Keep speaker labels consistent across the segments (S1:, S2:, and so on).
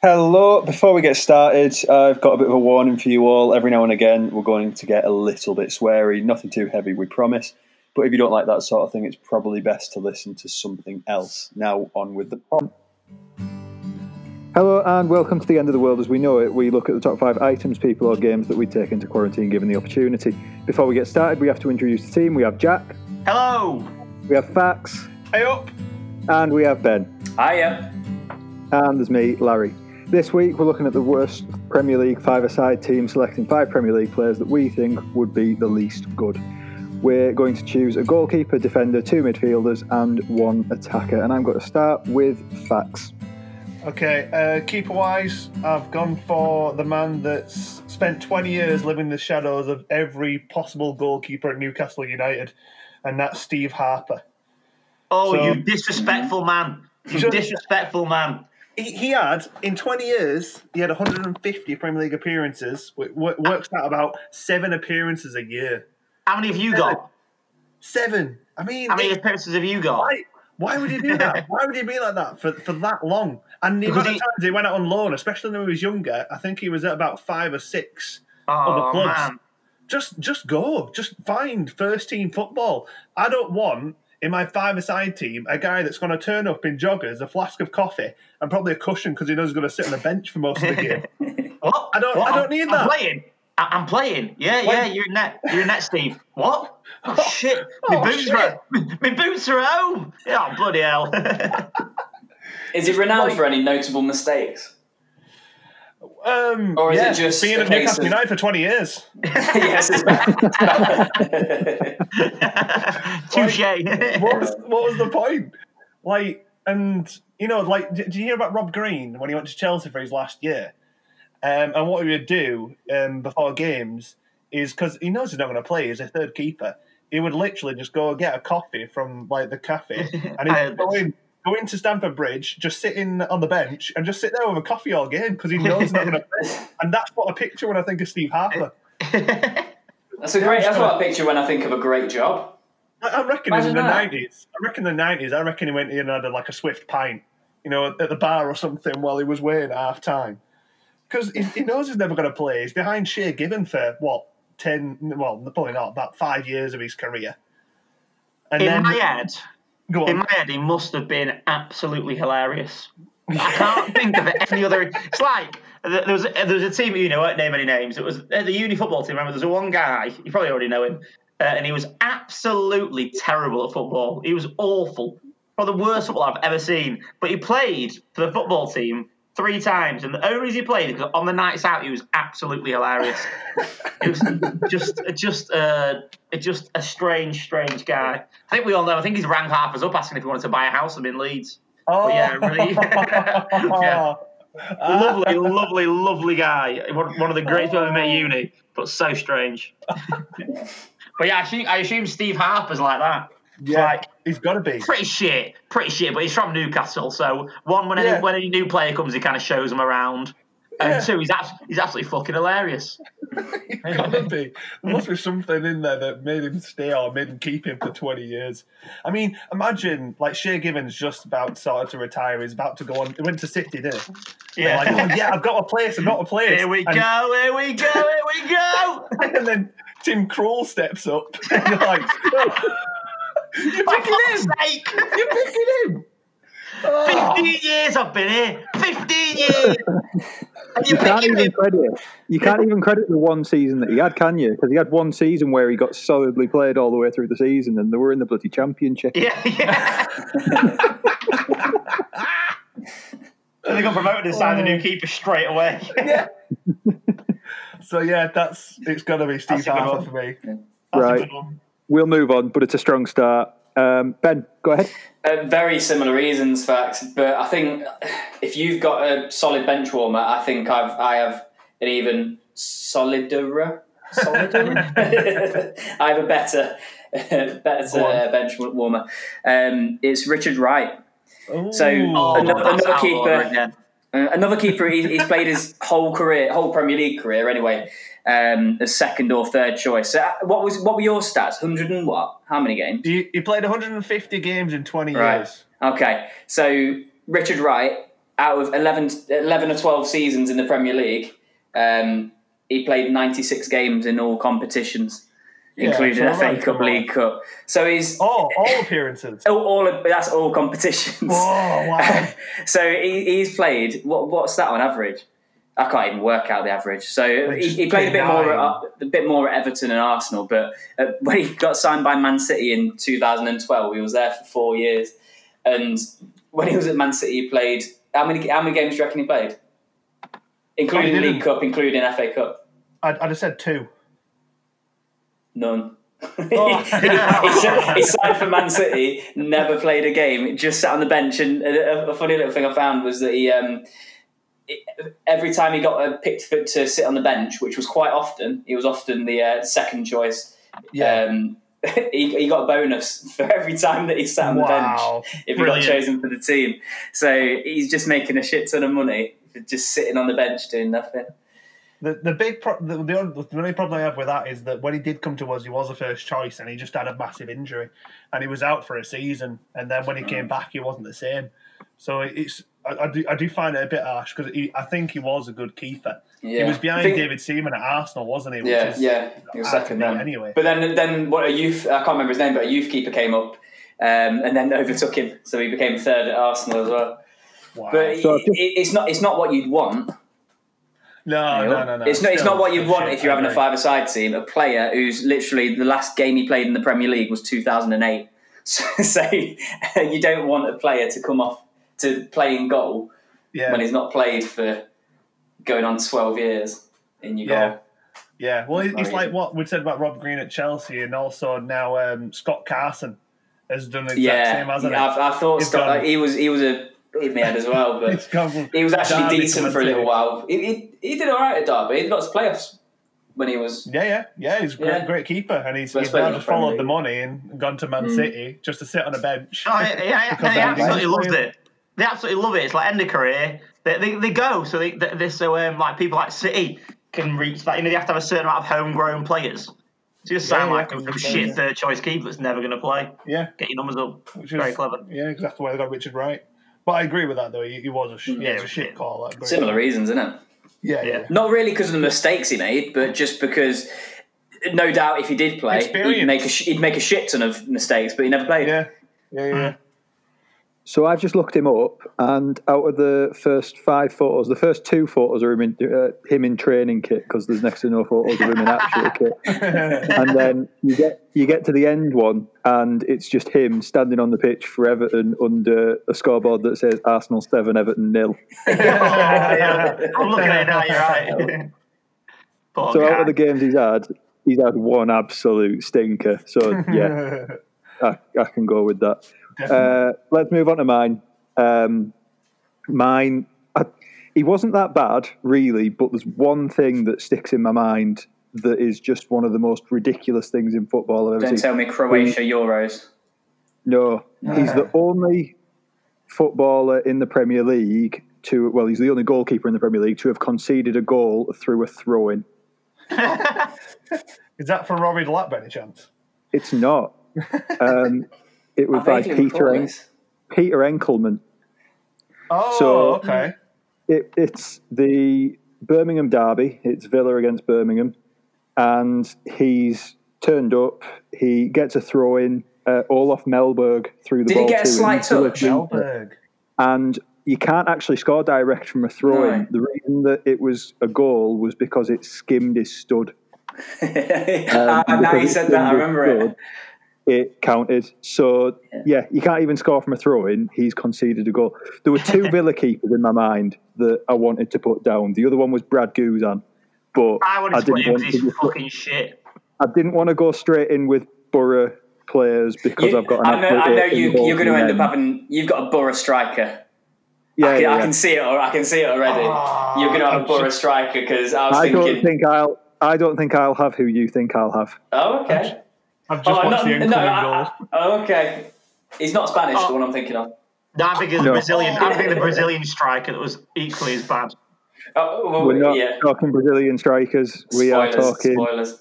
S1: Hello. Before we get started, I've got a bit of a warning for you all. Every now and again, we're going to get a little bit sweary. Nothing too heavy, we promise. But if you don't like that sort of thing, it's probably best to listen to something else. Now, on with the pod. Hello and welcome to the end of the world as we know it. We look at the top five items, people, or games that we take into quarantine given the opportunity. Before we get started, we have to introduce the team. We have Jack,
S2: Hello.
S1: we have Fax,
S2: Hey up.
S1: and we have Ben.
S3: Hiya.
S1: And there's me, Larry. This week we're looking at the worst Premier League five-a-side team, selecting five Premier League players that we think would be the least good. We're going to choose a goalkeeper, defender, two midfielders, and one attacker. And I'm going to start with Fax.
S4: Okay, uh, keeper wise, I've gone for the man that's spent 20 years living in the shadows of every possible goalkeeper at Newcastle United, and that's Steve Harper.
S2: Oh,
S4: So-
S2: you disrespectful man. You disrespectful man.
S4: He, he had, in 20 years, he had 150 Premier League appearances, which works out about seven appearances a year.
S2: How many have you got?
S4: Seven! I mean,
S2: How many
S4: it-
S2: appearances have you got?
S4: why, why would he do that? why would he be like that for, for that long? And the amount of
S2: he-
S4: times he went out on loan, especially when he was younger, I think he was at about five or six
S2: Oh
S4: other clubs.
S2: man.
S4: just just go. Just find first team football. I don't want in my five-a-side team a guy that's going to turn up in joggers, a flask of coffee, and probably a cushion because he knows he's going to sit on the bench for most of the game.
S2: What?
S4: I don't-
S2: What?
S4: I don't
S2: I'm-
S4: need
S2: I'm
S4: that.
S2: playing. I- I'm playing. Yeah, yeah. You're in net. You're in net, Steve. What? Oh shit! My
S4: Oh,
S2: boots
S4: shit.
S2: are my boots are at home. Yeah, oh, bloody hell.
S3: Is it renowned for any notable mistakes?
S4: Um,
S3: Or is it just
S4: being
S3: a
S4: at
S3: case
S4: Newcastle
S3: of-
S4: United for twenty years?
S3: yes, it's bad.
S2: Touche.
S4: What was, what was the point? Like, and you know, like, did, did you hear about Rob Green when he went to Chelsea for his last year? Um, and what he would do um, before games is because he knows he's not going to play. He's a third keeper. He would literally just go get a coffee from like the cafe, and he'd go in, go into Stamford Bridge, just sit in on the bench, and just sit there with a coffee all game because he knows he's not going to play. And that's what I picture when I think of Steve Harper.
S3: That's a great. That's what I picture when I think of a great job.
S4: I, I reckon in the nineties. I reckon the nineties. I reckon he went in and had like a swift pint, you know, at the bar or something while he was waiting at half time. Because he, he knows he's never going to play. He's behind Shay Given for what ten? Well, probably not about five years of his career. And
S2: In
S4: then
S2: my head,
S4: go
S2: In my head, he must have been absolutely hilarious. I can't think of any other. It's like there was there was a team you know, I won't name any names. It was uh, the uni football team. Remember, there's a one guy you probably already know him, uh, and he was absolutely terrible at football. He was awful, probably the worst football I've ever seen. But he played for the football team three times, and the only reason he played because on the nights out he was absolutely hilarious. It was just just uh, just a strange, strange guy. I think we all know. I think he's rang Harper's up asking if he wanted to buy a house in Leeds.
S4: Oh,
S2: yeah, really- Yeah. Lovely, lovely, lovely guy. One one of the greatest people I ever met at uni, but so strange. but yeah, I assume, I assume Steve Harper's like that.
S4: yeah,
S2: Like
S4: he's got to be.
S2: pretty shit, pretty shit. But he's from Newcastle, so one when any when any new player comes, he kind of shows them around.
S4: Yeah.
S2: And two, he's abs- he's absolutely fucking hilarious.
S4: He's got to be. There must be something in there that made him stay or made him keep him for 20 years. I mean, imagine like Shay Given's just about started to retire. He's about to go on. He went to City, didn't he?
S2: Yeah.
S4: Like, oh, yeah, I've got a place. I've got a place.
S2: Here we
S4: And-
S2: go, here we go, here we go.
S4: And then Tim Krul steps up. And you're like, oh, you're picking him.
S2: sake.
S4: You're picking him. Oh.
S2: 15 years I've been here. 15 years.
S1: You
S2: you're
S1: can't even
S2: him.
S1: credit. You can't even credit the one season that he had, can you? Because he had one season where he got solidly played all the way through the season, and they were in the bloody championship.
S2: Yeah, yeah. and they got promoted and signed a new oh. keeper straight away.
S4: Yeah. so yeah, that's it's got to be Steve
S2: That's a good
S4: Harper for me.
S2: That's a
S1: Right.
S2: Good one.
S1: We'll move on, but it's a strong start. Um, ben, go ahead.
S3: Uh, very similar reasons, Fax. But I think if you've got a solid bench warmer, I think I've I have an even solider. Solider. I have a better, better uh, bench warmer. Um, it's Richard Wright. So
S4: Ooh.
S3: another, another
S2: out of
S3: keeper. Uh, another keeper, he, he's played his whole career, whole Premier League career anyway, um, as second or third choice. So, uh, what was what were your stats? Hundred and what? How many games?
S4: He, he played 150 games in 20
S3: Right.
S4: years.
S3: Okay, so Richard Wright, out of 11, 11 or 12 seasons in the Premier League, um, he played 96 games in all competitions,
S4: Yeah,
S3: including
S4: so
S3: FA Cup. League Cup. So he's
S4: Oh, all appearances.
S3: all, all that's all competitions.
S4: Oh, wow.
S3: so he, he's played what what's that on average? I can't even work out the average. So he, he played a bit more at, a bit more at Everton and Arsenal, but uh, when he got signed by Man City in 2012, he was there for four years, and when he was at Man City, he played how many how many games do you reckon he played? Including
S4: didn't.
S3: League Cup, including FA Cup.
S4: I'd, I'd have said two.
S3: None.
S4: Oh.
S3: signed- for Man City, never played a game, just sat on the bench. And a, a funny little thing I found was that he, um, it- every time he got uh, picked to sit on the bench, which was quite often, he was often the uh, second choice.
S4: Yeah.
S3: Um, he, he got a bonus for every time that he sat on the bench if he
S2: Brilliant.
S3: got chosen for the team. So he's just making a shit ton of money for just sitting on the bench doing nothing.
S4: The the big pro- the, the, only, the only problem I have with that is that when he did come to us, he was a first choice, and he just had a massive injury, and he was out for a season, and then when he came back, he wasn't the same. So it's I, I do I do find it a bit harsh because I think he was a good keeper.
S3: Yeah.
S4: He was behind
S3: think-
S4: David Seaman at Arsenal, wasn't he? Which
S3: Yeah,
S4: is
S3: yeah. He was second
S4: beat
S3: then.
S4: anyway.
S3: But then, then what a youth I can't remember his name, but a youth keeper came up um, and then overtook him, so he became third at Arsenal as well.
S4: Wow.
S3: But
S1: So
S3: it, it, it's not it's not what you'd want.
S4: No, no, no, no.
S3: it's not it's not what you'd want if you're having a five-a-side team. A player who's literally the last game he played in the Premier League was 2008. So, so you don't want a player to come off to play in goal
S4: Yeah,
S3: when he's not played for going on 12 years in your
S4: Yeah.
S3: goal.
S4: yeah. Well, it- it's like what we said about Rob Green at Chelsea, and also now um, Scott Carson has done the exact
S3: Yeah,
S4: same, hasn't he?
S3: I, I thought Scott,
S4: gone-
S3: he was he was a hit me head as well, but
S4: He's gone from
S3: He was actually
S4: Derby
S3: decent for a little while. He, he, he did all right at Derby. He got to playoffs when he was.
S4: Yeah, yeah, yeah. He's a great,
S3: Yeah.
S4: great keeper, and he's,
S3: Best
S4: he's now
S3: in the
S4: just followed the money and gone to Man
S3: Mm.
S4: City just to sit on a bench.
S2: Oh, yeah, yeah,
S4: Because
S2: they absolutely
S4: nice
S2: loved it. They absolutely love it. It's like end of career. They, they, they go so they, they, they so um, like people like City can reach that. You know they have to have a certain amount of homegrown players. So you just sound
S4: Yeah,
S2: like
S4: yeah,
S2: a, a shit third choice keeper that's never going to play.
S4: Yeah,
S2: Get your numbers up.
S4: which
S2: Very
S4: is
S2: clever.
S4: Yeah, exactly why they got Richard Wright. But I agree with that though. He, he was a sh-
S3: Mm.
S4: yeah,
S2: Yeah,
S4: it was a shit
S2: was
S4: call. That, but-
S3: Similar reasons, isn't it?
S4: Yeah, yeah.
S2: Yeah.
S3: Not really because of the mistakes he made, but just because, no doubt, if he did play, he'd make a sh- he'd make a shit ton of mistakes, but he never played.
S4: Yeah, yeah, yeah.
S1: So I've just looked him up, and out of the first five photos, the first two photos are him in, uh, him in training kit because there's next to no photos of him in actual kit. And then you get you get to the end one, and it's just him standing on the pitch for Everton under a scoreboard that says Arsenal seven, Everton nil.
S2: yeah, I'm looking at it now. You're right. Poor
S1: So
S2: guy.
S1: out of the games he's had, he's had one absolute stinker. So yeah, I, I can go with that. Uh, let's move on to mine. Um, mine, I, he wasn't that bad, really, but there's one thing that sticks in my mind that is just one of the most ridiculous things in football I've ever
S3: Don't
S1: seen.
S3: tell me Croatia Euros.
S1: No, he's the only footballer in the Premier League to, well, he's the only goalkeeper in the Premier League to have conceded a goal through a throw in.
S4: Is that for Robbie Delap by any chance?
S1: It's not. Um, it was
S3: I
S1: by
S3: vaguely
S1: Peter, en- Peter Enckelman.
S4: Oh,
S1: So-
S4: okay.
S1: It, it's the Birmingham derby. It's Villa against Birmingham, and he's turned up. He gets a throw in. Uh, Olof Mellberg through the
S3: Did he
S1: ball
S3: get a
S1: to
S3: slight touch?
S4: Mellberg.
S1: and you can't actually score direct from a throw in.
S3: No.
S1: The reason that it was a goal was because it skimmed his stud. Um,
S3: Ah, now you said that, I remember it.
S1: Stud, It counted. So yeah, you can't even score from a throw in. He's conceded a goal. There were two Villa keepers in my mind that I wanted to put down. The other one was Brad Guzan, but
S2: I wanted to put him
S1: want
S2: because
S1: to
S2: he's fucking shit.
S1: I didn't want to go straight in with Borough players because
S3: You-
S1: I've got. An
S3: I know, I know you, you're going to end up having. You've got a Borough striker.
S1: Yeah,
S3: I, can,
S1: yeah,
S3: I
S1: yeah.
S3: can see it. Or I can see it already.
S4: Ah,
S3: you're going to have a
S4: I'm
S3: Borough striker because I was
S1: I
S3: thinking.
S1: don't think I'll. I don't think I'll have who you think I'll have.
S3: oh, okay.
S4: I've oh, just
S3: Oh,
S4: watched
S3: not,
S4: the
S3: no,
S4: incoming
S3: I-
S4: goal.
S3: I- oh, okay. He's not Spanish.
S2: Oh.
S3: The one I'm thinking of.
S2: No, I think it's
S1: No.
S2: Brazilian. I think the Brazilian striker that was equally as bad.
S3: Oh, well,
S1: We're not
S3: yeah.
S1: talking Brazilian strikers. We are talking
S3: Spoilers.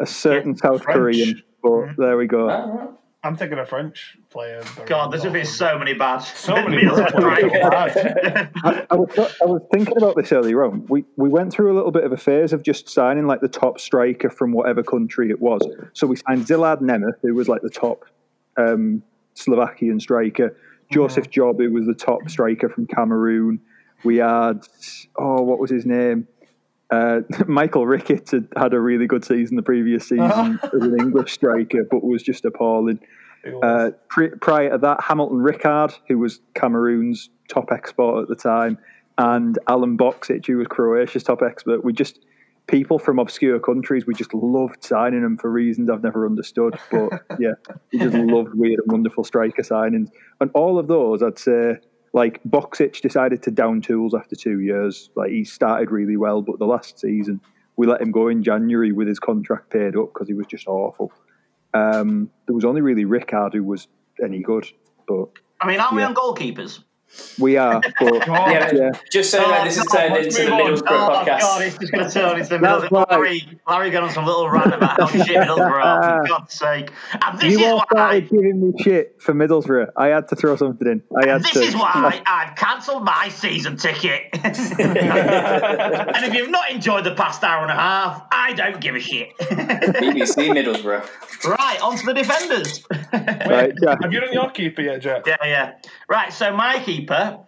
S1: a certain South
S4: French.
S1: Korean. But mm-hmm. there we go.
S3: Right.
S4: I'm thinking of a French player.
S2: God, there's been so many bad.
S4: So many
S2: midfield
S4: bad.
S1: I, I, was, I was thinking about this earlier on. We we went through a little bit of a phase of just signing like the top striker from whatever country it was. So we signed Szilard Nemeth, who was like the top um, Slovakian striker. Joseph Job, who was the top striker from Cameroon. We had oh, what was his name? Uh, Michael Ricketts had had a really good season the previous season as an English striker, but was just appalling. Uh, pre- prior to that, Hamilton Ricard, who was Cameroon's top export at the time, and Alen Boksic, who was Croatia's top expert. We just people from obscure countries. We just loved signing them for reasons I've never understood. But yeah, we just loved weird and wonderful striker signings, and all of those, I'd say. Like Boksic decided to down tools after two years. Like he started really well, but the last season we let him go in January with his contract paid up because he was just awful. Um, there was only really Ricard who was any good, but
S2: I mean, aren't we on goalkeepers?
S1: We are. But
S3: Yeah,
S1: yeah,
S3: just so that this has
S2: Oh,
S3: turned
S2: let's
S3: into the
S2: move on.
S3: Middlesbrough
S2: Oh,
S3: podcast.
S2: God, it's just going to turn into the Middlesbrough.
S1: right.
S2: Larry, Larry got on some little rant about how shit Middlesbrough are, for God's sake. And this
S1: you
S2: is
S1: all
S2: why.
S1: started giving me shit for Middlesbrough. I had to throw something in. I had
S2: This
S1: to.
S2: is why I've cancelled my season ticket. and if you've not enjoyed the past hour and a half, I don't give a shit.
S3: BBC Middlesbrough.
S2: right, on to the defenders.
S1: Right, Jack.
S4: Have you done your keeper yet, Jack?
S2: Yeah, yeah. Right, so my keeper,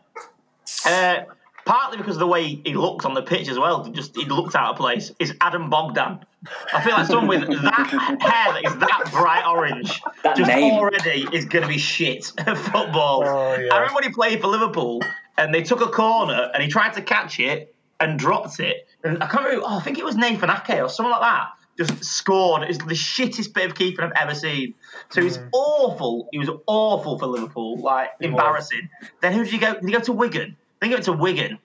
S2: uh, partly because of the way he looked on the pitch as well, just he looked out of place, is Adam Bogdan. I feel like someone with that hair that is that bright orange
S3: That
S2: just
S3: name.
S2: already is going to be shit at football.
S4: Oh, yeah.
S2: I remember when he played for Liverpool and they took a corner and he tried to catch it and dropped it. And I can't remember, oh, I think it was Nathan Ake or something like that. Just scored. It's the shittest bit of keeping I've ever seen. So he's awful. He was awful for Liverpool, like
S4: was.
S2: embarrassing. Then who did he go? Did he go to Wigan? I think he went to Wigan.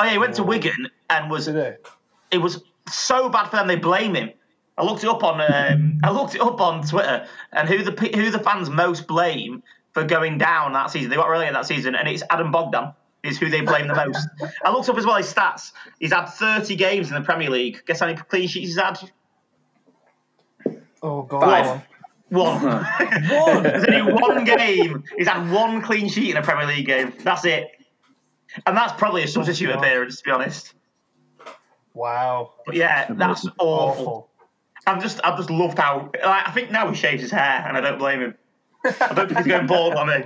S2: Oh yeah, he went to Wigan and was
S4: it
S2: was so bad for them they blame him. I looked it up on um, I looked it up on Twitter and who the who the fans most blame for going down that season. They got relegated that season and it's Adam Bogdan is who they blame the most. I looked up as well his stats. He's had 30 games in the Premier League. Guess how many clean sheets he's had?
S4: Oh God.
S3: Five.
S2: One.
S4: One.
S2: There's only one game. He's had one clean sheet in a Premier League game. That's it. And that's probably a substitute oh,
S4: God.
S2: appearance, to be honest.
S4: Wow.
S2: But yeah, that's awful.
S4: Awful.
S2: I've just I've just loved how like, I think now he shaves his hair and I don't blame him. I don't think he's going bald on me.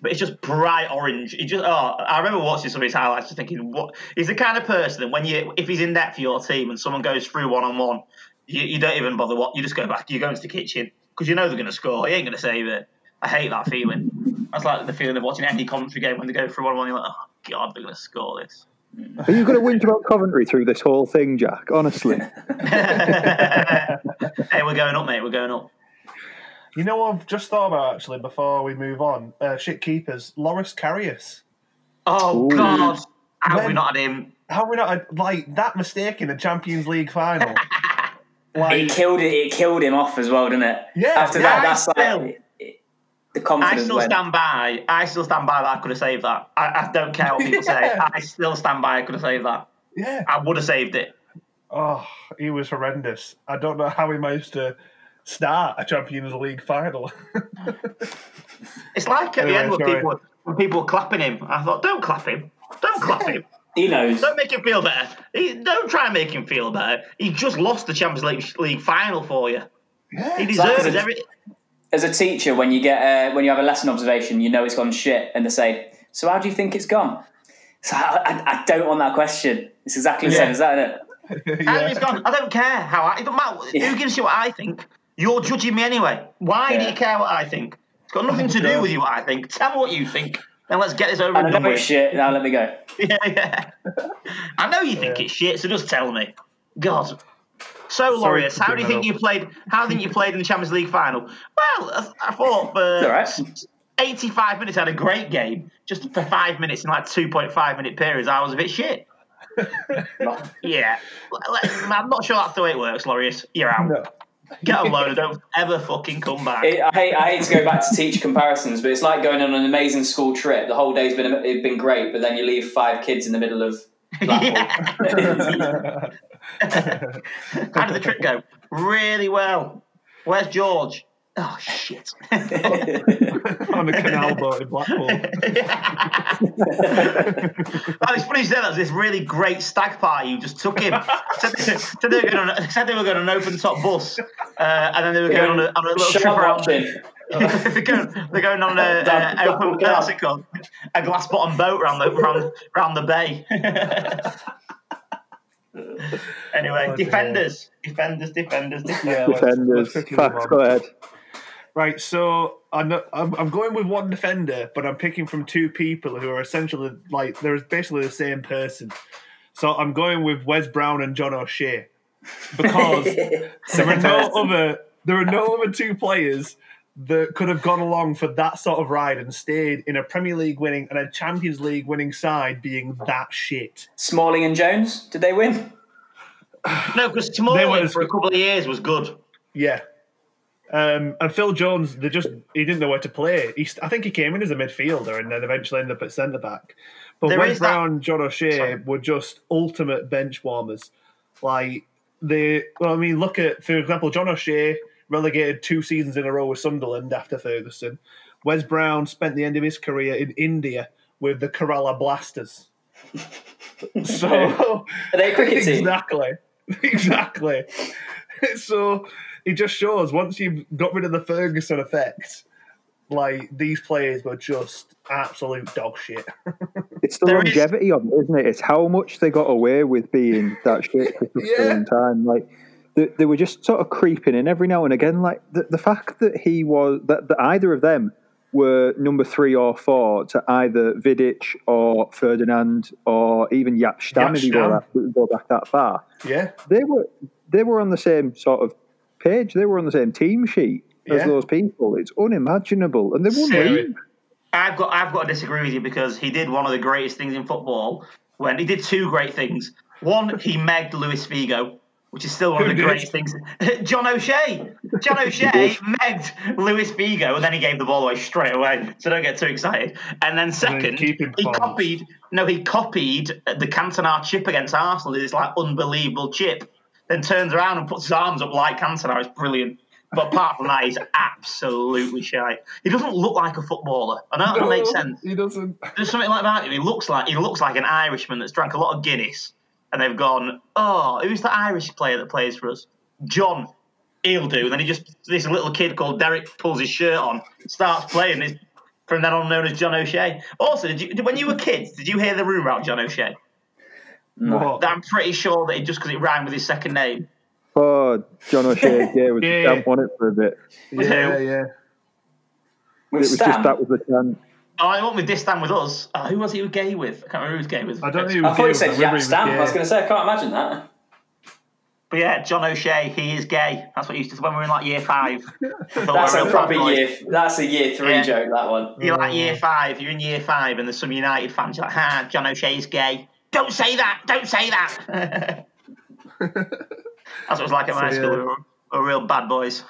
S2: But it's just bright orange. He just oh I remember watching some of his highlights just thinking what he's the kind of person that when you if he's in net for your team and someone goes through one on one, you, you don't even bother what you just go back, you go into the kitchen because you know they're gonna score. You ain't gonna save it. I hate that feeling. That's like the feeling of watching any commentary game when they go through one on one, you're like, oh god, they're gonna score this.
S1: Are you going to whinge about Coventry through this whole thing, Jack? Honestly,
S2: hey, we're going up, mate, we're going up.
S4: You know what I've just thought about actually before we move on? Uh, shit keepers. Loris Karius.
S2: Oh
S1: Ooh.
S2: God, how have we not had him?
S4: How are we not had, like that mistake in the Champions League final?
S3: It
S4: like
S3: killed it. It killed him off as well, didn't it?
S4: Yeah,
S3: After
S2: yeah,
S3: that, that's
S2: still.
S3: like it- the
S2: I still
S3: went.
S2: stand by. I still stand by that I could have saved that. I, I don't care what people say. I still stand by I could have saved that.
S4: yeah.
S2: I would have saved it.
S4: Oh, he was horrendous. I don't know how he managed to start a Champions League final.
S2: It's like at the end when people when people were clapping him. I thought, don't clap him. Don't clap him.
S3: He knows.
S2: Don't make him feel better. He, don't try and make him feel better. He just lost the Champions League, League final for you. He deserves
S3: like-
S2: every.
S3: As a teacher, when you get uh, when you have a lesson observation, you know it's gone shit, and they say, "So how do you think it's gone?" So I, I, I don't want that question. It's exactly the same
S2: Yeah.
S3: as that, isn't it?
S2: How
S4: yeah.
S2: he's gone. I don't care how I. It doesn't matter.
S3: Yeah.
S2: Who gives you what I think? You're judging me anyway. Why do you care what I think? It's got nothing to do with you. What I think. Tell me what you think. Then let's get this over
S3: And
S2: and
S3: I
S2: done
S3: know it's
S2: with.
S3: shit. Now let me go.
S2: Yeah, yeah. I know you think
S4: Yeah.
S2: it's shit, so just tell me. God. So,
S4: Sorry Loris,
S2: how do you think
S4: up.
S2: you played? How do you think you played in the Champions League final? Well, I, I thought for
S3: It's all right.
S2: 85 minutes, I had a great game. Just for five minutes in like 2.5 minute periods, I was a bit shit. Yeah, I'm not sure that's the way it works, Loris. You're out.
S4: No.
S2: Get a load. Don't ever fucking come back.
S3: It, I, hate, I hate to go back to teach comparisons, but it's like going on an amazing school trip. The whole day's been it's been great, but then you leave five kids in the middle of Blackpool.
S2: How did the trip go? Really well. Where's George? Oh shit!
S4: on a canal boat in Blackpool.
S2: oh, it's funny you said that. This really great stag party you just took him. said, said they were going on, said they were going on an open top bus, uh, and then they were going on a, on a little trip around. they're, going, they're going on a,
S3: Down-
S2: a, open,
S3: the
S2: what's it called? a glass bottom boat around the round, round the bay. anyway,
S4: Oh,
S2: defenders, defenders, defenders, defenders.
S4: Yeah, let's-
S1: Defenders.
S4: let's quickly Fax,
S1: go ahead.
S4: Right, so I'm, I'm I'm going with one defender, but I'm picking from two people who are essentially like they're basically the same person. So I'm going with Wes Brown and John O'Shea because there are no other there are no other two players that could have gone along for that sort of ride and stayed in a Premier League winning and a Champions League winning side being that shit.
S3: Smalling and Jones, did they win?
S2: No, because
S4: They
S2: Smalling
S4: was-
S2: for a couple of years was good.
S4: Yeah. Um, and Phil Jones, they just he didn't know where to play. He, I think he came in as a midfielder and then eventually ended up at centre back. But
S2: There
S4: Wes
S2: is that-
S4: Brown, John O'Shea
S2: Sorry.
S4: were just ultimate bench warmers. Like they, well, I mean, look at for example, John O'Shea relegated two seasons in a row with Sunderland after Ferguson. Wes Brown spent the end of his career in India with the Kerala Blasters. so
S3: Are they a cricket team?
S4: exactly, exactly. so it just shows once you've got rid of the Ferguson effect, like these players were just absolute dog shit.
S1: It's the
S2: There is-
S1: longevity of it, isn't it? It's how much they got away with being that shit for such
S4: Yeah.
S1: a long time. Like they, they were just sort of creeping in every now and again. Like the, the fact that he was that, that either of them were number three or four to either Vidic or Ferdinand or even Jaap Stam if you go,
S4: Jaap
S1: that, go back that far.
S4: yeah,
S1: They were they were on the same sort of page. They were on the same team sheet as
S4: Yeah.
S1: those people. It's unimaginable, and they won
S2: Seriously.
S1: league.
S2: I've got I've got to disagree with you because he did one of the greatest things in football when he did two great things. One, he megged Luis Figo, which is still one of the
S4: did?
S2: greatest things. John O'Shea. John O'Shea megged Luis Figo and then he gave the ball away straight away. So don't get too excited. And then second,
S4: keeping
S2: he
S4: performance.
S2: copied no, he copied the Cantona chip against Arsenal, this like unbelievable chip. Then turns around and puts his arms up like Cantona. It's brilliant. But apart from that, he's absolutely shy. He doesn't look like a footballer. I know that makes sense.
S4: He doesn't.
S2: There's something like that. He looks like he looks like an Irishman that's drank a lot of Guinness, and they've gone, "Oh, who's the Irish player that plays for us? John. He'll do." And then he just this little kid called Derek pulls his shirt on, starts playing. Is from then on known as John O'Shea. Also, did you when you were kids, did you hear the rumor about John O'Shea?
S4: What?
S2: That I'm pretty sure that it, just because it rhymed with his second name.
S1: Oh, John O'Shea, yeah, was
S4: Yeah.
S1: the champ on it for a bit.
S4: Yeah, yeah.
S3: With
S1: It was
S3: Stam?
S1: just that was the chance.
S2: Oh, I went with this time with us. Uh, who was he who was gay with? I can't remember who was gay with.
S4: I don't know who
S3: I thought you said
S4: them,
S3: Jack
S4: remember he
S3: Stam.
S4: was
S3: I was going to say, I can't imagine that.
S2: But yeah, John O'Shea, he is gay. That's what he used to when we were in like year five.
S3: That's a proper
S2: bad
S3: year. That's a year three
S2: Yeah.
S3: joke. That one.
S2: You're like year five, you're in year five, and there's some United fans. You're like, ha, John O'Shea's gay. Don't say that. Don't say that. That's what it was like at my
S4: So,
S2: school.
S4: yeah.
S2: We were, we were real bad boys.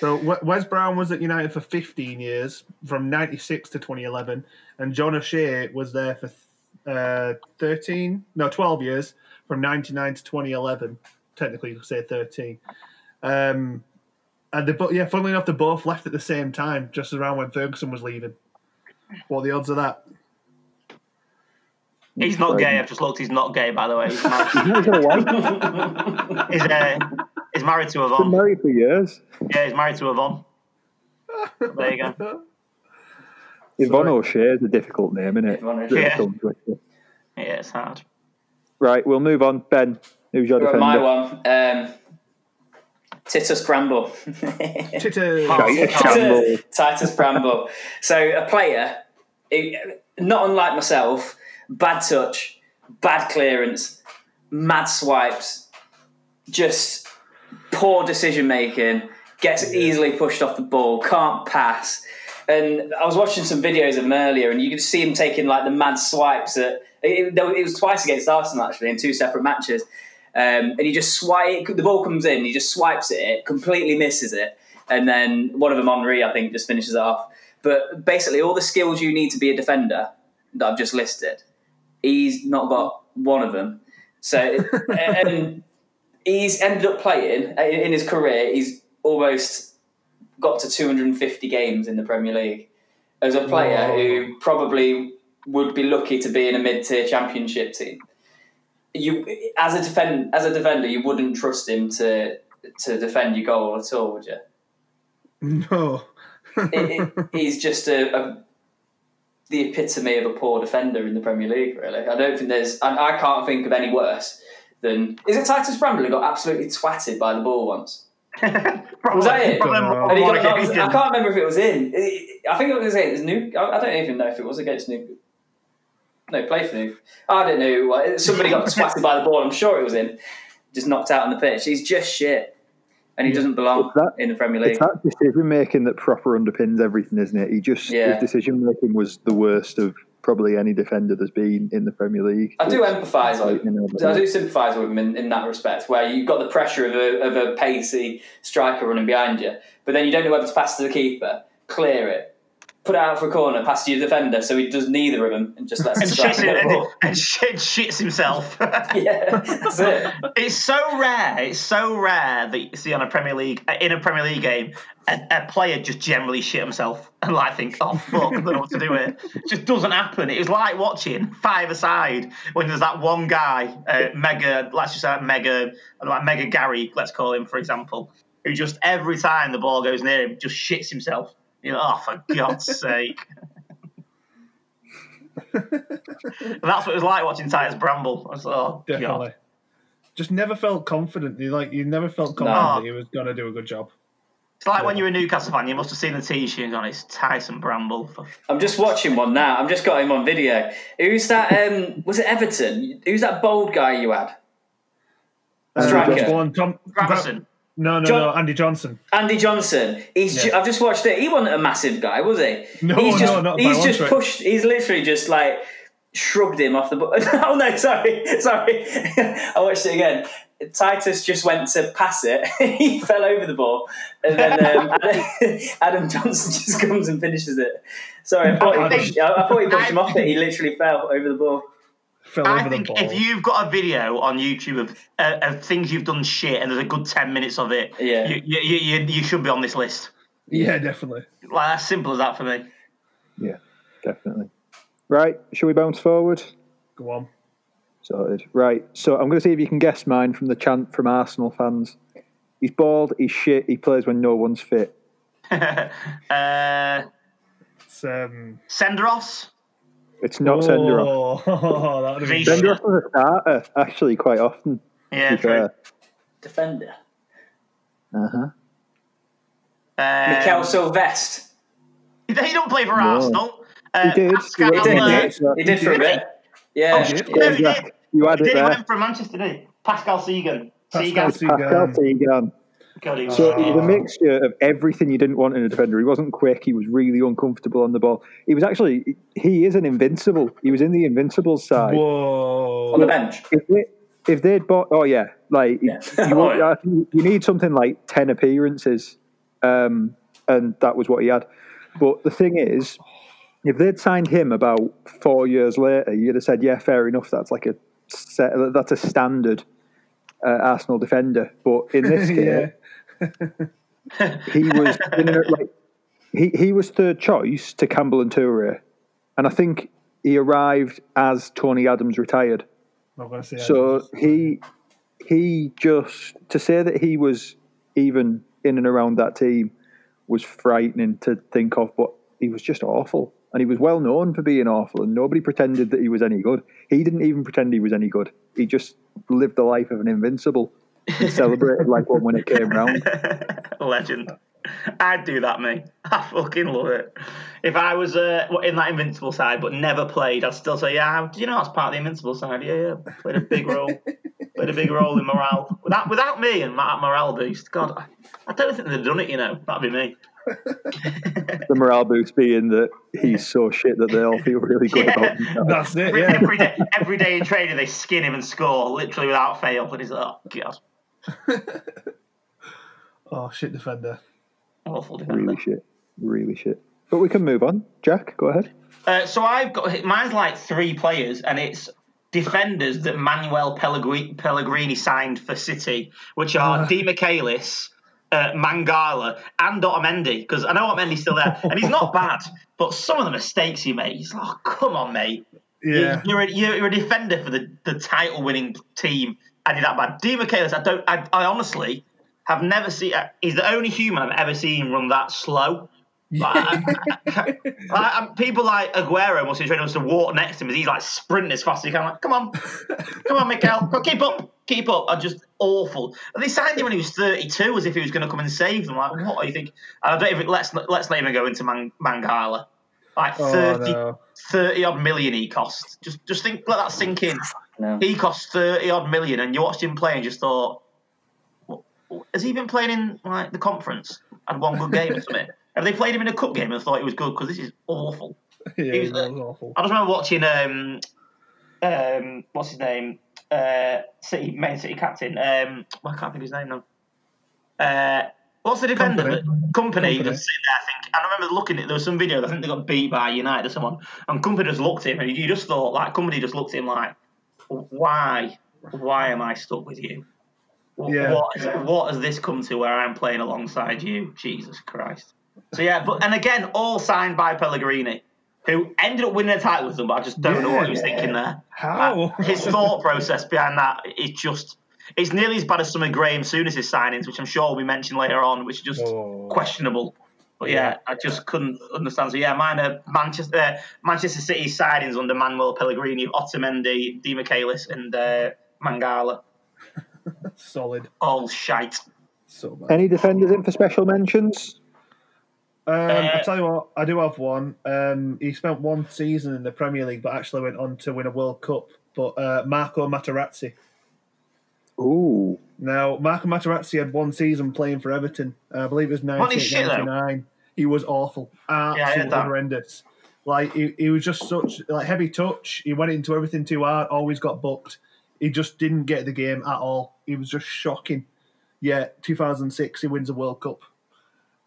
S4: So Wes Brown was at United for 15 years, from 96 to 2011, and John O'Shea was there for uh, 13, no, 12 years, from 99 to 2011. Technically, you could say 13. Um, and they, but yeah, funnily enough, they both left at the same time, just around when Ferguson was leaving. What are the odds of that?
S2: He's not gay. I've just looked. He's not gay, by the way. He's married,
S1: He's not got a wife.
S2: he's, uh, he's married to
S1: Been
S2: Yvonne.
S1: married for years.
S2: Yeah, he's married to Yvonne. There you go.
S1: Yvonne O'Shea is a difficult name, isn't it?
S3: Yvonne O'Shea.
S2: Yeah.
S1: comes with it.
S2: Yeah, it's hard.
S1: Right, we'll move on. Ben, who's your
S3: Right,
S1: defender?
S3: my one. Um, Titus Bramble.
S1: Titus Bramble.
S3: Titus Bramble. So a player, not unlike myself, bad touch, bad clearance, mad swipes, just poor decision making, gets easily pushed off the ball, can't pass. And I was watching some videos of him earlier, and you could see him taking like the mad swipes at. It, it was twice against Arsenal actually in two separate matches. Um, and he just swipe. The ball comes in, he just swipes at it, completely misses it, and then one of them, Henri, I think, just finishes it off. But basically, all the skills you need to be a defender that I've just listed, he's not got one of them. So, and um, he's ended up playing uh, in his career. He's almost got to 250 games in the Premier League as a player who probably would be lucky to be in a mid-tier championship team. You, as a defend, as a defender, you wouldn't trust him to to defend your goal at all, would you?
S4: No.
S3: It, it, he's just a, a the epitome of a poor defender in the Premier League. Really, I don't think there's. I, I can't think of any worse than. Is it Titus Bramble who got absolutely twatted by the ball once?
S2: Probably,
S3: Was that it?
S2: probably
S3: And he got knocked-
S2: occasion.
S3: I can't remember if it was in. It- I think it was against New. I I don't even know if it was against New. No, play for New. I don't know. Somebody got twatted by the ball. I'm sure it was in. Just knocked out on the pitch. He's just shit, and he doesn't belong
S1: that-
S3: in the Premier League.
S1: It's that decision making that proper underpins everything, isn't it? He just
S3: Yeah.
S1: his decision making was the worst of probably any defender there's been in the Premier League.
S3: I do empathise him. I do sympathise with him in, in that respect, where you've got the pressure of a, of a pacey striker running behind you, but then you don't know whether to pass to the keeper, clear it, put it out for a corner, pass to your defender, so he does neither of them and just lets the
S2: and
S3: striker
S2: shits,
S3: get
S2: and, and shit, shits himself.
S3: Yeah, that's it.
S2: It's so rare. It's so rare that you see on a Premier League in a Premier League game a, a player just generally shit himself and like think, oh fuck, I don't know what to do here. It just doesn't happen. It was like watching five aside when there's that one guy, uh, mega, let's just say mega, like mega Gary, let's call him for example, who just every time the ball goes near him just shits himself. You know, oh for God's sake. And that's what it was like watching Titus Bramble. I was like, oh, God.
S4: Just never felt confident. You like you never felt confident
S2: No.
S4: that he was gonna do a good job.
S2: It's like when you're a Newcastle fan, you must have seen the T-shirt and gone, it's Tyson Bramble. For
S3: I'm just watching one now. I've just got him on video. Who's that? Um, was it Everton? Who's that bold guy you had?
S1: Uh,
S3: Striker.
S1: Johnson.
S4: Go on, Tom.
S2: Gravesen.
S4: No, no,
S3: John-
S4: no. Andy Johnson.
S3: Andy Johnson. He's. ju- I've just watched it. He wasn't a massive guy, was he?
S4: No,
S3: he's just,
S4: no, not by
S3: He's just
S4: stretch.
S3: pushed. He's literally just like shrugged him off the. bu- oh no! Sorry, sorry. I watched it again. Titus just went to pass it. he fell over the ball, and then um, Adam, Adam Johnson just comes and finishes it. Sorry, I thought, he, pushed, I, I thought he pushed him off it. He literally fell over the ball.
S4: Fell
S2: I
S4: over
S2: think
S4: the ball.
S2: if you've got a video on YouTube of, uh, of things you've done shit and there's a good 10 minutes of it,
S3: Yeah.
S2: you, you, you, you, you should be on this list.
S4: yeah, definitely.
S2: Like, as simple as that for me.
S1: Yeah, definitely. Right, shall we bounce forward?
S4: Go on.
S1: Sorted. Right, so I'm going to see if you can guess mine from the chant from Arsenal fans. He's bald, he's shit, he plays when no one's fit.
S2: uh,
S4: It's um.
S2: Senderos?
S1: It's not Senderos.
S4: Oh, that would have been
S1: Senderos was a starter, actually, quite often.
S2: Yeah,
S1: to
S2: true.
S3: Defender.
S1: Uh-huh.
S2: Um,
S3: Mikael Silvestre.
S2: He don't play for
S1: No.
S2: Arsenal. Uh,
S1: He did.
S2: Pascal,
S1: He
S3: He did.
S2: uh,
S3: He did, he did for a
S2: Did he?
S3: bit. Yeah.
S2: Oh,
S4: Yeah.
S2: shit,
S1: Yeah,
S2: no, he
S1: Jack,
S2: did.
S1: You had
S2: He
S1: it
S2: did. He
S1: there.
S2: went from Manchester, didn't he? Pascal Cygan.
S4: Pascal Cygan.
S1: Pascal
S4: Cygan.
S1: Cygan.
S2: God, he was
S1: So it was a mixture of everything you didn't want in a defender. He wasn't quick. He was really uncomfortable on the ball. He was actually he is an invincible. He was in the invincible side.
S4: Whoa!
S3: On the bench.
S1: If they if they'd bought, oh yeah, like
S3: Yeah.
S1: you, want- you need something like ten appearances, um, and that was what he had. But the thing is, if they'd signed him about four years later, you'd have said, yeah, fair enough. That's like a set, that's a standard uh, Arsenal defender. But in this
S4: yeah.
S1: he was like he he was third choice to Campbell and Toure, and I think he arrived as Tony Adams retired. So he he just to say that he was even in and around that team was frightening to think of, but he was just awful. And he was well known for being awful, and nobody pretended that he was any good. He didn't even pretend he was any good. He just lived the life of an invincible and celebrated like one when it came round.
S2: Legend. I'd do that, mate. I fucking love it. If I was uh, in that Invincible side but never played, I'd still say, yeah, do you know that's part of the Invincible side? Yeah, yeah. Played a big role. Played a big role in morale. Without without me and that morale boost, God, I, I don't think they've done it, you know. That'd be me.
S1: The morale boost being that he's so shit that they all feel really good
S2: Yeah.
S1: about himself.
S4: That's it. Yeah.
S2: every, day, every day in training, they skin him and score, literally without fail. And he's like, oh, God,
S4: Oh shit, defender.
S2: awful defender.
S1: Really shit. Really shit. But we can move on. Jack, go ahead.
S2: Uh, so I've got mine's like three players, and it's defenders that Manuel Pellegrini, Pellegrini signed for City, which are
S4: Ah.
S2: Demichelis, uh, Mangala and Otamendi because I know Otamendi's still there and he's not bad, but some of the mistakes he made, he's like, oh, come on, mate.
S4: Yeah.
S2: You're a, you're a defender for the, the title winning team and you're that bad. Demichelis, I don't, I, I honestly have never seen, uh, he's the only human I've ever seen run that slow. Like, I- I- I- people like Aguero must be trying to walk next to him as he's like sprinting as fast as he can. Like, come on, come on, Miguel, Go, keep up, keep up. Are just awful. And they signed him when he was 32, as if he was going to come and save them. Like, what are you think? And I don't even let's let's not even go into Man, Mangala. Like
S4: Oh,
S2: 30,
S4: no.
S2: 30 odd million he cost. Just just think, let that sink in.
S3: No.
S2: He cost 30 odd million, and you watched him play and just thought, "What- has he been playing in like the conference? Had one good game or something? Have they played him in a cup game and thought he was good? Because this is awful.
S4: Yeah,
S2: was,
S4: was awful.
S2: I just remember watching um, um, what's his name? Uh, City main City captain. Um, well, I can't think of his name now. Uh, what's the defender?
S4: Kompany.
S2: Kompany. Kompany. There, I think. I remember looking at there was some video. I think they got beat by United or someone, and Kompany just looked at him, and you just thought like Kompany just looked at him like, why, why am I stuck with you? Wh-
S4: Yeah.
S2: What, is, what has this come to where I'm playing alongside you? Jesus Christ. So yeah, but and again, all signed by Pellegrini, who ended up winning a title with them, but I just don't know what he was thinking there.
S4: How?
S2: Uh, his thought process behind that is just it's nearly as bad as some of Graeme Souness' signings, which I'm sure we mentioned later on, which are just
S4: Oh.
S2: questionable. But yeah, I just couldn't understand. So yeah, mine are Manchester uh, Manchester City signings under Manuel Pellegrini, Otamendi, Demichelis, and uh, Mangala.
S4: Solid.
S2: All shite.
S4: So bad.
S1: Any defenders in for special mentions?
S4: Um,
S2: Uh,
S4: I tell you what, I do have one. Um, he spent one season in the Premier League, but actually went on to win a World Cup. But uh, Marco Materazzi.
S1: Ooh.
S4: Now, Marco Materazzi had one season playing for Everton. Uh, I believe it was
S2: Wasn't he shit, though?
S4: 1999. He was awful,
S2: I heard
S4: absolutely
S2: that.
S4: horrendous. Like he, he was just such like heavy touch. He went into everything too hard. Always got booked. He just didn't get the game at all. He was just shocking. Yeah, 2006, he wins a World Cup and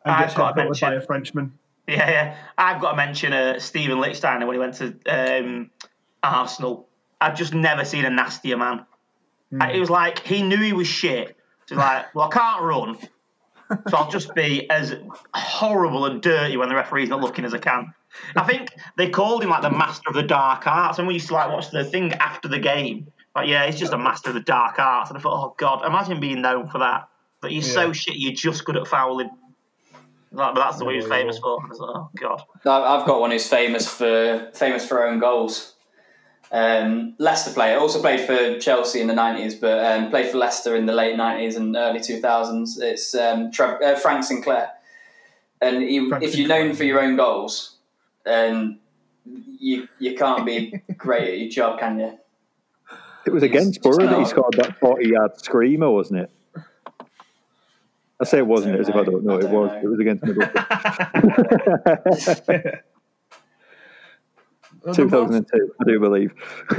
S2: I've got to
S4: headbutted by
S2: mention-
S4: a Frenchman.
S2: Yeah, yeah. I've got to mention uh, Stephan Lichtsteiner when he went to um, Arsenal. I've just never seen a nastier man. It was like he knew he was shit. So like, well, I can't run, so I'll just be as horrible and dirty when the referee's not looking as I can. I think they called him like the master of the dark arts, and we used to like watch the thing after the game. Like, yeah, he's just a master of the dark arts, and I thought, oh god, imagine being known for that. But you're so shit, you're just good at fouling. Like, but that's the one
S4: he's
S2: famous for. I was like, oh god.
S3: I- I've got one who's famous for famous for own goals. Um, Leicester player, also played for Chelsea in the nineties, but um, played for Leicester in the late nineties and early two thousands. It's um, Trev- uh, Frank Sinclair, and he,
S4: Frank
S3: if you're known for your own goals, then you you can't be great at your job, can you?
S1: It was against
S3: just
S1: Borough that he
S3: not-
S1: scored that 40 yard screamer, wasn't it? I say it wasn't, as if I don't know.
S3: know. I
S1: It
S3: don't
S1: was.
S3: know.
S1: It was against Middlesbrough.
S4: Uh,
S1: 2002, I do believe.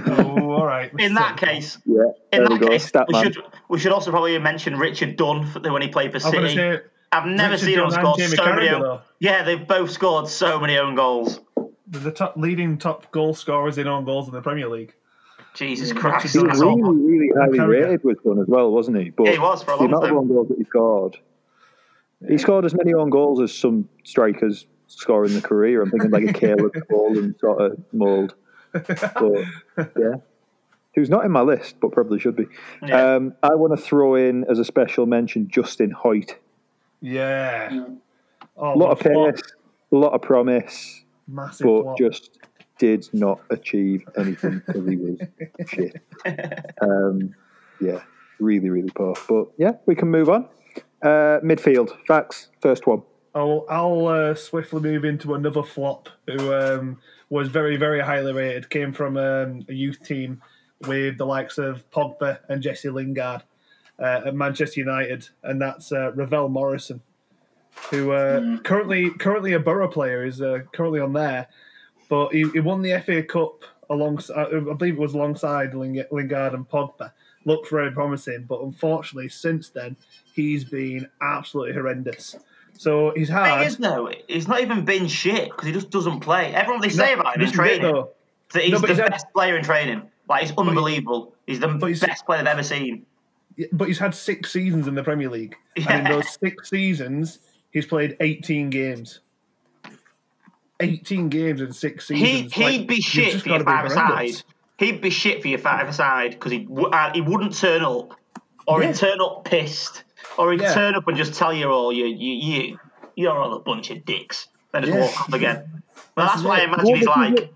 S4: Oh, all right.
S2: In that case,
S1: Yeah,
S2: in
S1: there we
S2: that case,
S1: Stat
S2: we
S1: man.
S2: should we should also probably mention Richard Dunne for, when he played for
S4: I'm
S2: City.
S4: say
S2: I've never
S4: Richard
S2: seen him
S4: Dunne
S2: score
S4: and Jamie
S2: so many. Own, yeah, they've both scored so many own goals.
S4: they're the top leading top goal scorers in own goals in the Premier League.
S2: Jesus Christ!
S1: He
S4: Richard
S1: was really, really highly
S4: Carragher.
S1: rated with Dunne as well, wasn't he? But
S2: Yeah, he was for a
S1: the
S2: long
S1: amount of
S2: time.
S1: own goals that he scored. He scored as many own goals as some strikers score in the career. I'm thinking like a Caleb Bolden sort of mould. But yeah, who's not in my list, but probably should be.
S2: Yeah.
S1: Um, I want to throw in as a special mention Justin Hoyte.
S4: Yeah. Oh,
S1: A lot of
S4: flop.
S1: pace, a lot of promise,
S4: Massive
S1: but
S4: flop.
S1: just did not achieve anything because he was shit. Um, yeah, really, really poor. But yeah, we can move on. Uh, midfield Fax. First one.
S4: I'll, I'll uh, swiftly move into another flop who um, was very, very highly rated. Came from um, a youth team with the likes of Pogba and Jesse Lingard uh, at Manchester United, and that's uh, Ravel Morrison, who uh, currently currently a Borough player is uh, currently on there, but he, he won the FA Cup alongside I believe it was alongside Lingard and Pogba. Looked very promising, but unfortunately since then he's been absolutely horrendous. So he's had.
S2: thing is, though, he's not even been shit because he just doesn't play. Everyone they
S4: No,
S2: say about him in
S4: this is it,
S2: training that he's
S4: No,
S2: the
S4: he's had-
S2: best player in training. Like he's unbelievable. He's the
S4: he's-
S2: best player I've ever seen.
S4: but he's had six seasons in the Premier League, and in those six seasons, he's played 18 games. 18 games in six seasons.
S2: he'd
S4: Like,
S2: be shit for your five.
S4: Horrendous.
S2: He'd be shit for your five aside because he uh, he wouldn't turn up, or
S4: Yeah.
S2: he'd turn up pissed, or he'd
S4: Yeah.
S2: turn up and just tell you all you you you you're all a bunch of dicks, then just
S4: Yeah.
S2: walk off again. Well, that's
S4: This is
S2: why I imagine
S1: Well,
S2: he's
S1: this is
S2: like.
S1: it.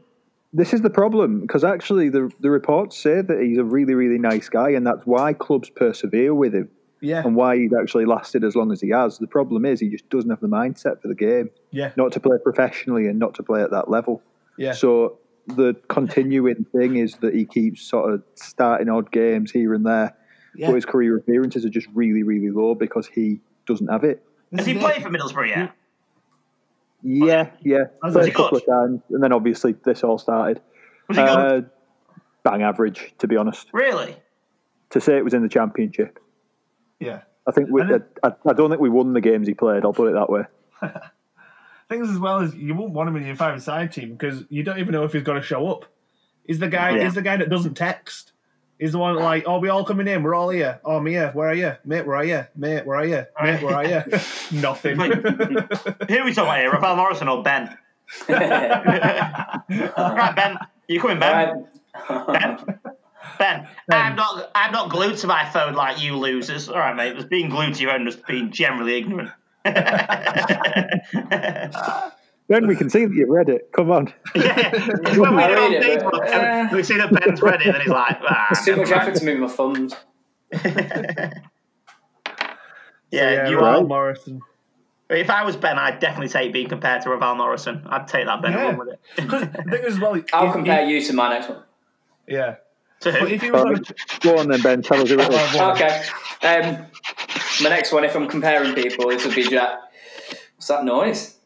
S1: This is the problem because actually the the reports say that he's a really really nice guy, and that's why clubs persevere with him
S4: Yeah,
S1: and why he's actually lasted as long as he has. The problem is he just doesn't have the mindset for the game,
S4: yeah,
S1: not to play professionally and not to play at that level.
S4: yeah.
S1: So the continuing thing is that he keeps sort of starting odd games here and there,
S4: yeah.
S1: but his career appearances are just really really low because he doesn't have it.
S2: Has he played for Middlesbrough yet?
S1: Yeah, yeah.
S4: Was
S1: Played a couple of times, and then obviously this all started.
S2: Was he good?
S1: Uh, bang average, to be honest.
S2: Really?
S1: To say it was in the championship,
S4: Yeah.
S1: I think we.
S4: And it-
S1: I, I don't think we won the games he played. I'll put it that way.
S4: Things as well as you won't want him in your five side team because you don't even know if he's going to show up. Is the guy.
S2: Yeah.
S4: He's the guy that doesn't text. Is the one like, oh, we all coming in. We're all here. Oh, Mia, where are you, mate? Where are you, mate? Where are you, mate? Where are you? Nothing.
S2: Who are we talking about here? Ravel Morrison or Ben? right, Ben. You coming, Ben? Ben? Ben, I'm not. I'm not glued to my phone like you losers. All right, mate. Just being glued to your phone, just being generally ignorant. Yeah,
S1: Then we can see that you've read it. Come on.
S2: it's when we
S3: I
S2: do
S3: read it, but, uh,
S2: we see that Ben's read it, and he's like, ah,
S3: It's too much effort to move my thumbs.
S2: mind. yeah,
S4: yeah,
S2: you
S4: Raul
S2: are.
S4: Morrison.
S2: If I was Ben, I'd definitely take being compared to Ravel Morrison. I'd take that Ben
S4: Yeah.
S2: along with it.
S4: The thing as well,
S3: I'll
S4: if-
S3: compare
S4: if-
S3: you to my next one.
S4: Yeah,
S2: To
S4: but
S2: who?
S4: if he was on a,
S1: Go on then, Ben. Tell us who it is.
S4: Oh,
S3: Okay. Um, my next one, if I'm comparing people, this would be Jack. What's that noise?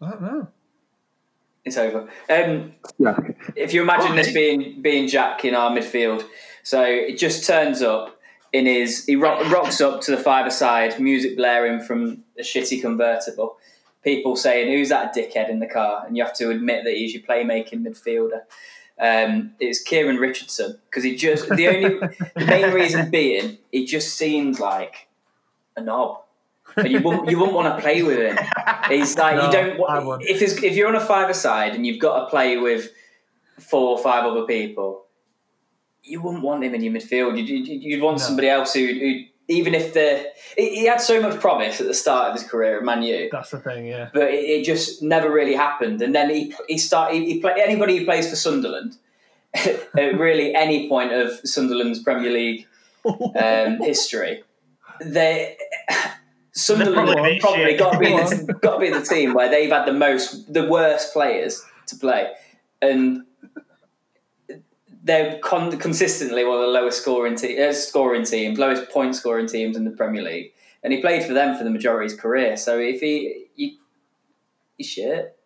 S4: I don't know.
S3: It's over. Um,
S1: Yeah.
S3: if you imagine this
S2: Okay.
S3: being being Jack in our midfield, so it just turns up in his he rock, rocks up to the five side, music blaring from a shitty convertible. People saying, "Who's that dickhead in the car?" And you have to admit that he's your playmaking midfielder. Um, it's Kieran Richardson because he just the only the main reason being he just seems like a knob. And you wouldn't, you wouldn't want to play with him. He's like
S4: No,
S3: you don't. If if you're on a five side and you've got to play with four or five other people, you wouldn't want him in your midfield. You'd, you'd, you'd want
S4: No.
S3: somebody else who, who even if the he, he had so much promise at the start of his career at Man U,
S4: That's the thing. Yeah.
S3: but it, it just never really happened. And then he he start he, he play, anybody who plays for Sunderland at really any point of Sunderland's Premier League um, history, they Sunderland
S2: probably
S3: probably, got to be the, got to be the team where they've had the most the worst players to play, and they're con- consistently one of the lowest scoring te- uh, scoring teams, lowest point scoring teams in the Premier League, and he played for them for the majority of his career. So if he, he he's shit.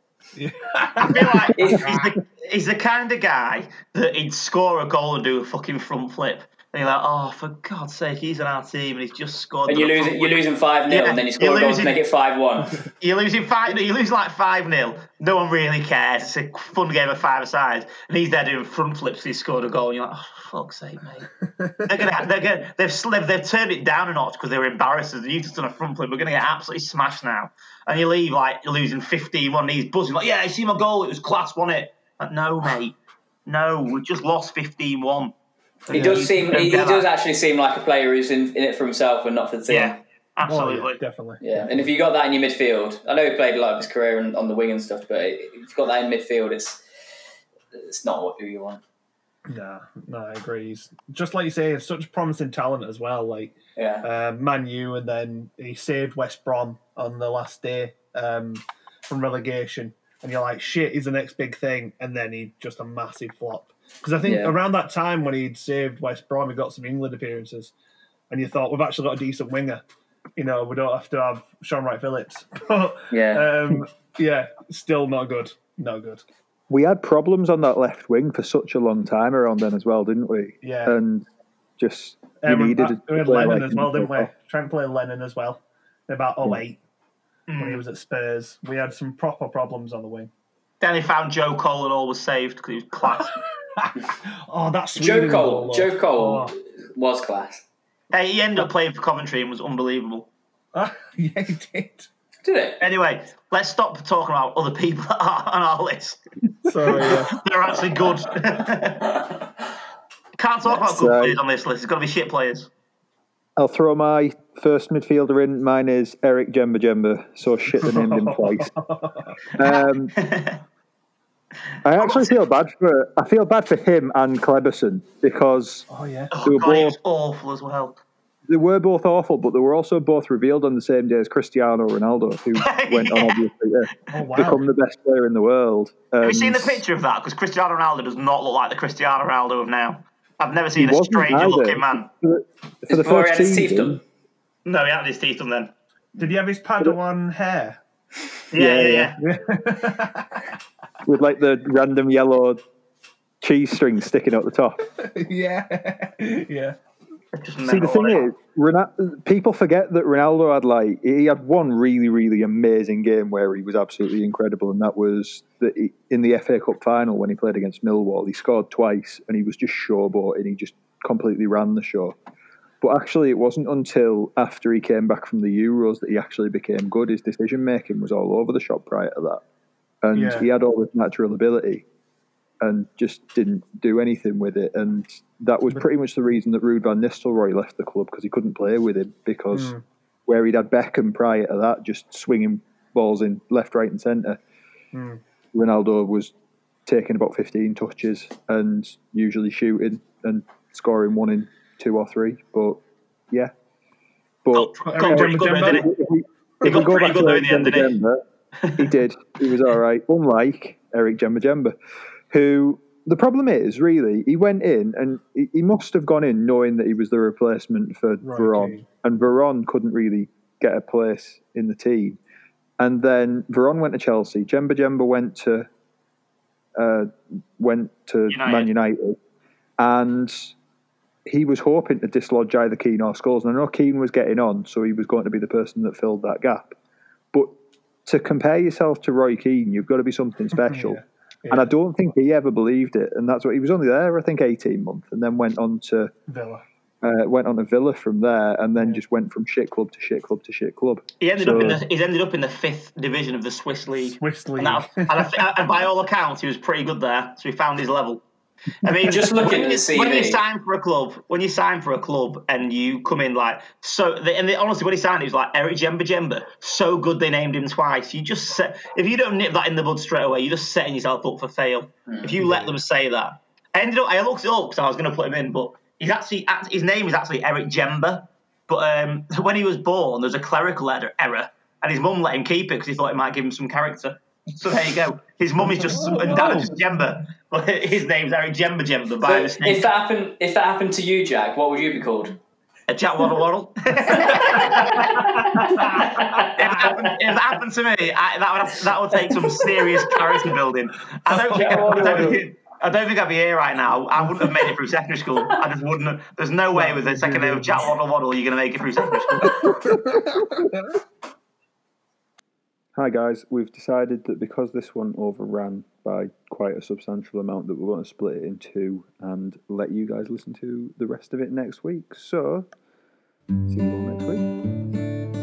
S2: I feel like he's the, he's the kind of guy that he'd score a goal and do a fucking front flip. And you're like, oh, for God's sake, he's on our team and he's just scored.
S3: And you're losing, you're losing five 0
S2: Yeah,
S3: and then you
S2: you're
S3: score a goal to make it five one.
S2: You're losing five. You lose like five 0 No one really cares. It's a fun game of five aside, and he's there doing front flips. He scored a goal, and you're like, oh, fuck's sake, mate. they're gonna, they're gonna, they've, sl- they've, they've turned it down a notch because they were embarrassed. You've just done a front flip. We're gonna get absolutely smashed now, and you leave like you're losing 15-1. He's buzzing like, yeah, you see my goal? It was class, wasn't it? Like, no, mate, no, we just lost 15-1.
S3: He does seem he, he does actually seem like a player who's in, in it for himself and not for the team.
S2: Yeah,
S4: Oh,
S2: absolutely.
S4: yeah, definitely.
S3: Yeah, and if you got that in your midfield, I know he played a lot of his career on, on the wing and stuff, but if you've got that in midfield, it's it's not what who you want.
S4: No, no, I agree. He's just like you say, he's such promising talent as well. Like
S3: Yeah,
S4: uh, Man U, and then he saved West Brom on the last day um, from relegation. And you're like, shit, he's the next big thing. And then he just a massive flop. Because I think
S3: Yeah.
S4: around that time when he'd saved West Brom, he got some England appearances. And you thought, we've actually got a decent winger. You know, we don't have to have Shaun Wright Phillips. But
S3: yeah.
S4: um, yeah, still not good. Not good.
S1: We had problems on that left wing for such a long time around then as well, didn't we?
S4: Yeah.
S1: And just you
S4: Um, we,
S1: needed.
S4: we had Lennon
S1: like
S4: as well, didn't we? Trying to play Lennon as well. In about 08 when he
S2: Mm.
S4: was at Spurs. We had some proper problems on the wing.
S2: Then he found Joe Cole and all was saved because he was class.
S4: Oh, that's
S3: Joe Cole, Joe Cole was class.
S2: Hey, he ended up playing for Coventry and was unbelievable.
S4: Ah, yeah, he did.
S3: Did it?
S2: Anyway, let's stop talking about other people that are on our list.
S4: Sorry. Yeah.
S2: They're actually good. Can't talk about good
S1: right.
S2: players on this list. It's got to be shit players.
S1: I'll throw my first midfielder in. Mine is Eric Djemba Djemba. So shit, they named him twice. Um, I actually feel bad for I feel bad for him and Kleberson because
S4: Oh yeah.
S2: Oh,
S1: They were
S2: God,
S1: both-
S2: awful as well.
S1: they were both awful, but they were also both revealed on the same day as Cristiano Ronaldo, who went on obviously to
S4: Oh wow.
S1: become the best player in the world.
S2: Have you seen the um, picture of that? Because Cristiano Ronaldo does not look like the Cristiano Ronaldo of now. I've never seen a stranger
S1: either.
S2: looking man.
S1: For the, for the
S3: Before he
S1: first
S3: had his teeth
S1: season,
S3: done.
S2: No, he had his teeth on then.
S4: Did he have his Padawan hair?
S2: Yeah,
S1: Yeah,
S2: yeah,
S1: yeah. with like the random yellow cheese string sticking out the top.
S4: yeah. yeah.
S1: See, the thing
S2: wasn't it?
S1: is, Ronaldo, people forget that Ronaldo had like he had one really, really amazing game where he was absolutely incredible, and that was the, he- in the FA Cup final when he played against Millwall. He scored twice, and he was just showboating. He just completely ran the show. But actually, it wasn't until after he came back from the Euros that he actually became good. His decision making was all over the shop prior to that, and
S4: Yeah.
S1: he had all this natural ability, and just didn't do anything with it. And that was pretty much the reason that Ruud van Nistelrooy left the club because he couldn't play with him because
S4: Mm.
S1: where he'd had Beckham prior to that, just swinging balls in left, right, and centre.
S4: Mm.
S1: Ronaldo was taking about 15 touches and usually shooting and scoring one in two or three. But yeah, but
S2: Got, got pretty good,
S4: Djemba-
S2: then, didn't he? He got
S1: go
S2: pretty good though in the end,
S1: Djemba Djemba, he did. He was all right. Unlike Eric Djemba Djemba, who the problem is really he went in and he, he must have gone in knowing that he was the replacement for
S4: Right,
S1: Veron,
S4: okay.
S1: and Veron couldn't really get a place in the team. And then Veron went to Chelsea. Djemba Djemba went to uh, went to
S2: United.
S1: Man United, and he was hoping to dislodge either Keane or Scholes. And I know Keane was getting on, so he was going to be the person that filled that gap. But to compare yourself to Roy Keane, you've got to be something special.
S4: Yeah.
S1: And I don't think he ever believed it. And that's what he was only there, I think, eighteen months, and then went on to
S4: Villa.
S1: uh, went on to Villa from there, and then just went from shit club to shit club to shit club.
S2: He ended up in the he's ended up in the fifth division of the Swiss league.
S4: Swiss league.
S2: And, that, and, I, and by all accounts, he was pretty good there. So he found his level. I mean,
S3: Just looking
S2: when
S3: at the
S2: you, when you
S3: CV.
S2: sign for a club, when you sign for a club and you come in like so, they, and they, honestly, when he signed, he was like Eric Djemba Djemba. So good they named him twice. You just set, if you don't nip that in the bud straight away, you're just setting yourself up for fail. If you let them say that, I ended up. I looked it up because I was going to put him in, but he's actually his name is actually Eric Djemba. But um, when he was born, there's a clerical error and his mum let him keep it because he thought it might give him some character. So there you go. His mum is just and dad is just Djemba, his name's Eric Djemba Djemba by
S3: So
S2: mistake.
S3: if that happened, if that happened to you, Jack, what would you be called?
S2: A Jack Waddle Waddle. if, that happened, if that happened to me, I, that would have, that would take some serious character building. I don't think I, I don't think, I don't think I'd be here right now. I wouldn't have made it through secondary school. I just wouldn't. Have, there's no way with a second name of Jack Waddle Waddle you're going to make it through secondary school.
S1: Hi guys, we've decided that because this one overran by quite a substantial amount, that we're going to split it in two and let you guys listen to the rest of it next week. So, see you all next week.